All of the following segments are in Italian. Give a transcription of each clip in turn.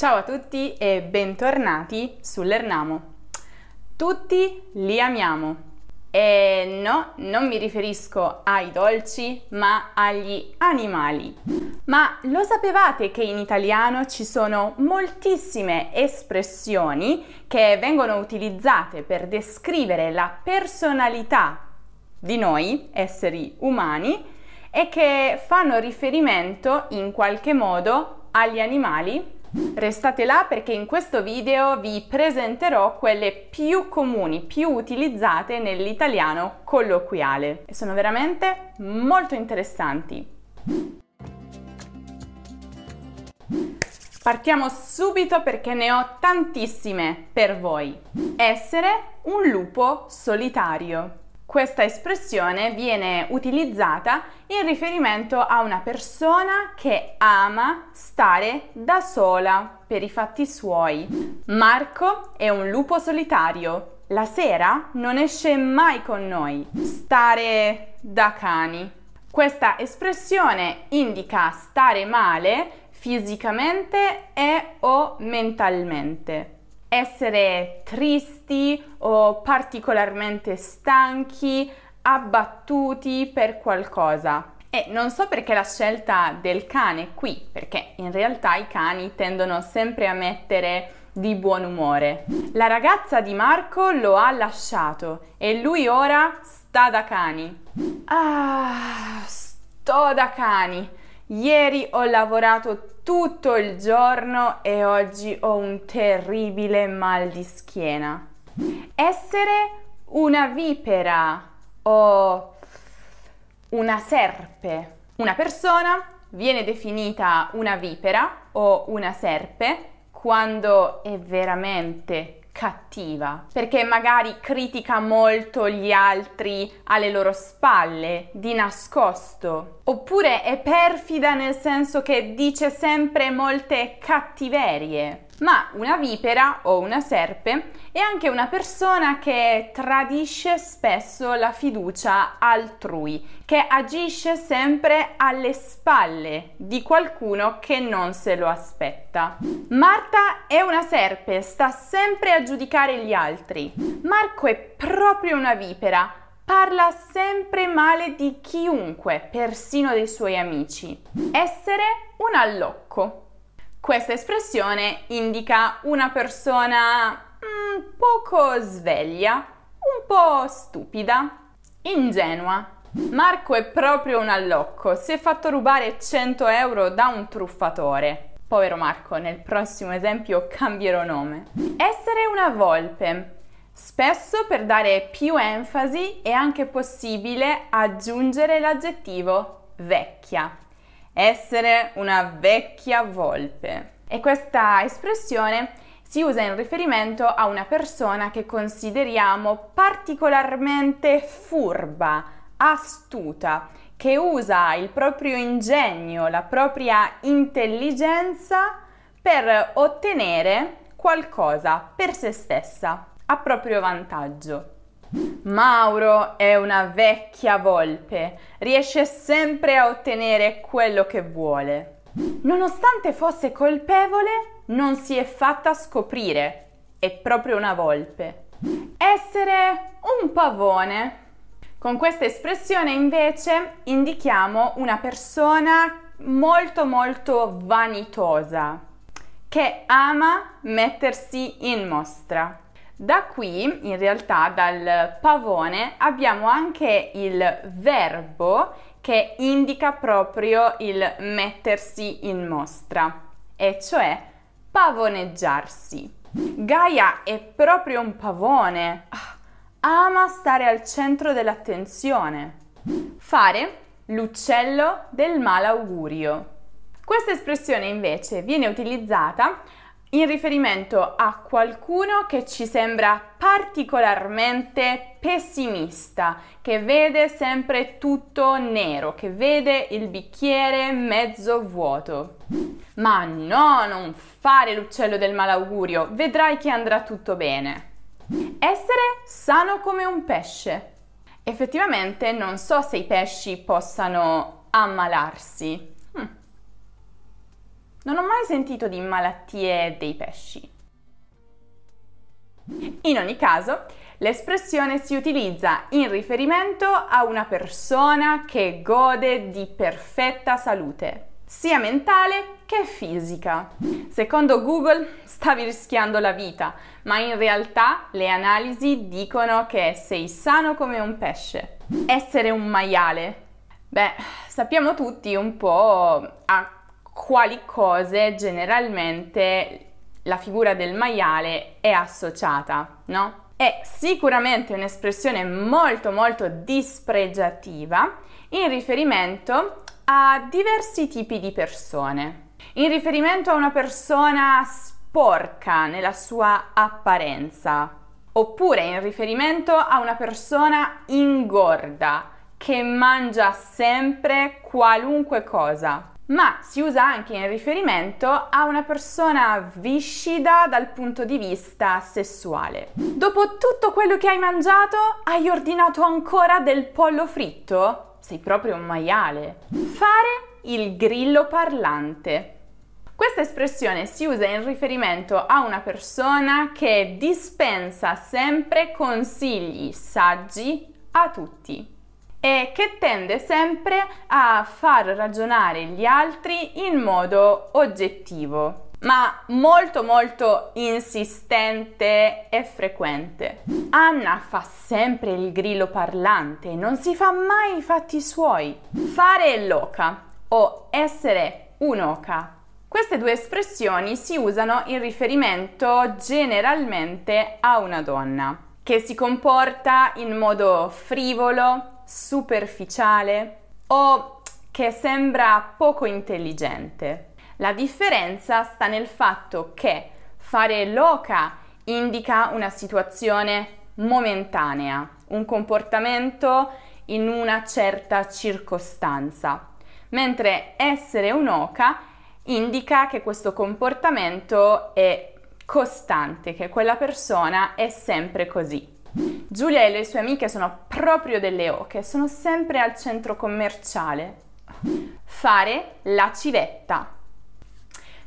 Ciao a tutti e bentornati sull'Ernamo. Tutti li amiamo. E no, non mi riferisco ai dolci, ma agli animali. Ma lo sapevate che in italiano ci sono moltissime espressioni che vengono utilizzate per descrivere la personalità di noi, esseri umani, e che fanno riferimento in qualche modo agli animali? Restate là perché in questo video vi presenterò quelle più comuni, più utilizzate nell'italiano colloquiale e sono veramente molto interessanti. Partiamo subito perché ne ho tantissime per voi. Essere un lupo solitario. Questa espressione viene utilizzata in riferimento a una persona che ama stare da sola per i fatti suoi. Marco è un lupo solitario. La sera non esce mai con noi. Stare da cani. Questa espressione indica stare male fisicamente e o mentalmente essere tristi o particolarmente stanchi, abbattuti per qualcosa. E non so perché la scelta del cane qui, perché in realtà i cani tendono sempre a mettere di buon umore. La ragazza di Marco lo ha lasciato e lui ora sta da cani. Ah, sto da cani. Ieri ho lavorato tutto il giorno e oggi ho un terribile mal di schiena. Essere una vipera o una serpe. Una persona viene definita una vipera o una serpe quando è veramente cattiva, perché magari critica molto gli altri alle loro spalle, di nascosto, oppure è perfida nel senso che dice sempre molte cattiverie. Ma una vipera o una serpe è anche una persona che tradisce spesso la fiducia altrui, che agisce sempre alle spalle di qualcuno che non se lo aspetta. Marta è una serpe, sta sempre a giudicare gli altri. Marco è proprio una vipera, parla sempre male di chiunque, persino dei suoi amici. Essere un allocco. Questa espressione indica una persona mm, poco sveglia, un po' stupida, ingenua. Marco è proprio un allocco, si è fatto rubare 100 euro da un truffatore. Povero Marco, nel prossimo esempio cambierò nome. Essere una volpe. Spesso per dare più enfasi è anche possibile aggiungere l'aggettivo vecchia essere una vecchia volpe. E questa espressione si usa in riferimento a una persona che consideriamo particolarmente furba, astuta, che usa il proprio ingegno, la propria intelligenza per ottenere qualcosa per se stessa, a proprio vantaggio. Mauro è una vecchia volpe, riesce sempre a ottenere quello che vuole. Nonostante fosse colpevole, non si è fatta scoprire. È proprio una volpe. Essere un pavone. Con questa espressione invece indichiamo una persona molto molto vanitosa, che ama mettersi in mostra. Da qui, in realtà, dal pavone abbiamo anche il verbo che indica proprio il mettersi in mostra, e cioè pavoneggiarsi. Gaia è proprio un pavone, ah, ama stare al centro dell'attenzione. Fare l'uccello del malaugurio. Questa espressione invece viene utilizzata in riferimento a qualcuno che ci sembra particolarmente pessimista, che vede sempre tutto nero, che vede il bicchiere mezzo vuoto. Ma no, non fare l'uccello del malaugurio, vedrai che andrà tutto bene. Essere sano come un pesce. Effettivamente non so se i pesci possano ammalarsi. Non ho mai sentito di malattie dei pesci. In ogni caso, l'espressione si utilizza in riferimento a una persona che gode di perfetta salute, sia mentale che fisica. Secondo Google stavi rischiando la vita, ma in realtà le analisi dicono che sei sano come un pesce. Essere un maiale. Beh, sappiamo tutti un po' a quali cose generalmente la figura del maiale è associata, no? È sicuramente un'espressione molto molto dispregiativa in riferimento a diversi tipi di persone. In riferimento a una persona sporca nella sua apparenza, oppure in riferimento a una persona ingorda che mangia sempre qualunque cosa ma si usa anche in riferimento a una persona viscida dal punto di vista sessuale. Dopo tutto quello che hai mangiato, hai ordinato ancora del pollo fritto? Sei proprio un maiale. Fare il grillo parlante. Questa espressione si usa in riferimento a una persona che dispensa sempre consigli saggi a tutti e che tende sempre a far ragionare gli altri in modo oggettivo ma molto molto insistente e frequente. Anna fa sempre il grillo parlante, non si fa mai i fatti suoi. Fare l'oca o essere un'oca. Queste due espressioni si usano in riferimento generalmente a una donna che si comporta in modo frivolo, superficiale o che sembra poco intelligente. La differenza sta nel fatto che fare loca indica una situazione momentanea, un comportamento in una certa circostanza, mentre essere un'oca indica che questo comportamento è costante, che quella persona è sempre così. Giulia e le sue amiche sono proprio delle oche, sono sempre al centro commerciale. Fare la civetta.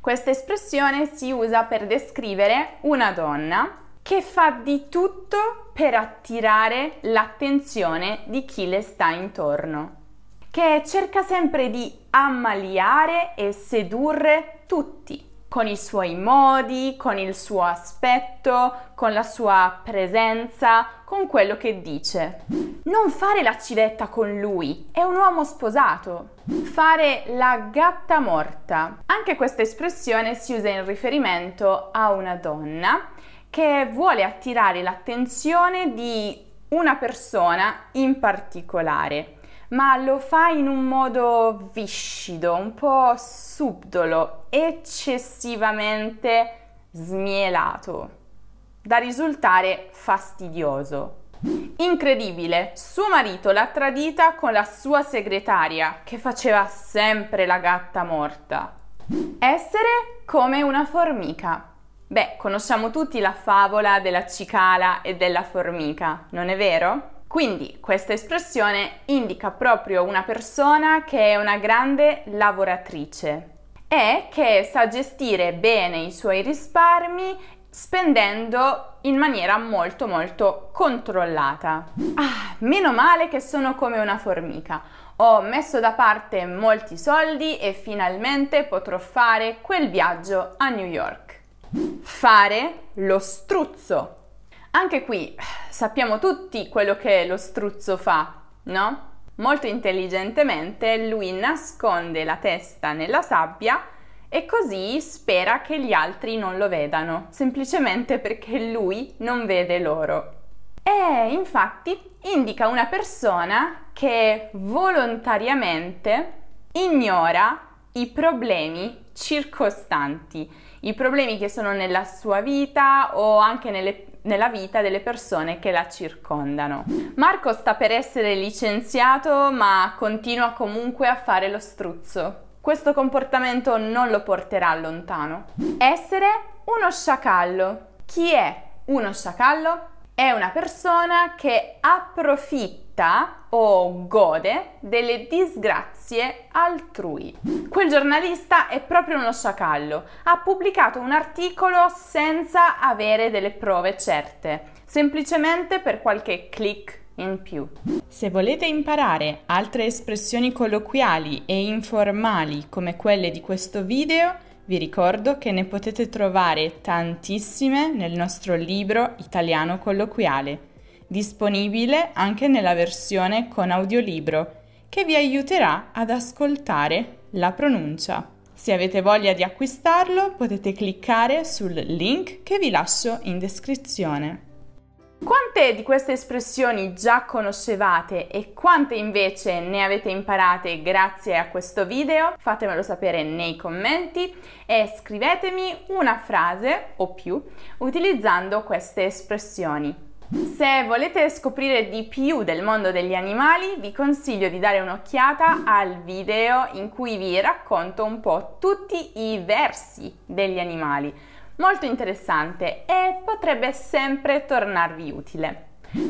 Questa espressione si usa per descrivere una donna che fa di tutto per attirare l'attenzione di chi le sta intorno, che cerca sempre di ammaliare e sedurre tutti con i suoi modi, con il suo aspetto, con la sua presenza, con quello che dice. Non fare la civetta con lui, è un uomo sposato. Fare la gatta morta. Anche questa espressione si usa in riferimento a una donna che vuole attirare l'attenzione di una persona in particolare ma lo fa in un modo viscido, un po' subdolo, eccessivamente smielato, da risultare fastidioso. Incredibile, suo marito l'ha tradita con la sua segretaria, che faceva sempre la gatta morta. Essere come una formica. Beh, conosciamo tutti la favola della cicala e della formica, non è vero? Quindi questa espressione indica proprio una persona che è una grande lavoratrice e che sa gestire bene i suoi risparmi spendendo in maniera molto molto controllata. Ah, meno male che sono come una formica. Ho messo da parte molti soldi e finalmente potrò fare quel viaggio a New York. Fare lo struzzo. Anche qui sappiamo tutti quello che lo struzzo fa, no? Molto intelligentemente lui nasconde la testa nella sabbia e così spera che gli altri non lo vedano, semplicemente perché lui non vede loro. E infatti indica una persona che volontariamente ignora i problemi circostanti, i problemi che sono nella sua vita o anche nelle nella vita delle persone che la circondano. Marco sta per essere licenziato ma continua comunque a fare lo struzzo. Questo comportamento non lo porterà lontano. Essere uno sciacallo. Chi è uno sciacallo? È una persona che approfitta o gode delle disgrazie altrui. Quel giornalista è proprio uno sciacallo. Ha pubblicato un articolo senza avere delle prove certe, semplicemente per qualche click in più. Se volete imparare altre espressioni colloquiali e informali come quelle di questo video, vi ricordo che ne potete trovare tantissime nel nostro libro Italiano colloquiale, disponibile anche nella versione con audiolibro, che vi aiuterà ad ascoltare la pronuncia. Se avete voglia di acquistarlo potete cliccare sul link che vi lascio in descrizione. Quante di queste espressioni già conoscevate e quante invece ne avete imparate grazie a questo video? Fatemelo sapere nei commenti e scrivetemi una frase o più utilizzando queste espressioni. Se volete scoprire di più del mondo degli animali, vi consiglio di dare un'occhiata al video in cui vi racconto un po' tutti i versi degli animali molto interessante e potrebbe sempre tornarvi utile.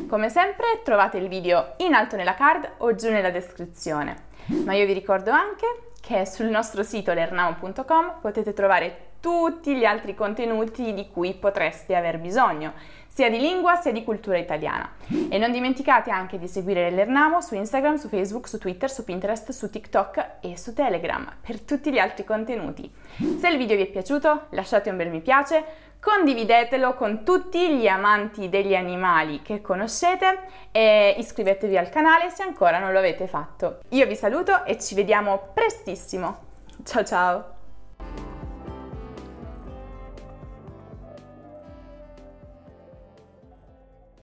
Come sempre trovate il video in alto nella card o giù nella descrizione, ma io vi ricordo anche che sul nostro sito lernamo.com potete trovare tutti gli altri contenuti di cui potreste aver bisogno sia di lingua sia di cultura italiana. E non dimenticate anche di seguire l'Ernamo su Instagram, su Facebook, su Twitter, su Pinterest, su TikTok e su Telegram per tutti gli altri contenuti. Se il video vi è piaciuto lasciate un bel mi piace, condividetelo con tutti gli amanti degli animali che conoscete e iscrivetevi al canale se ancora non lo avete fatto. Io vi saluto e ci vediamo prestissimo. Ciao ciao!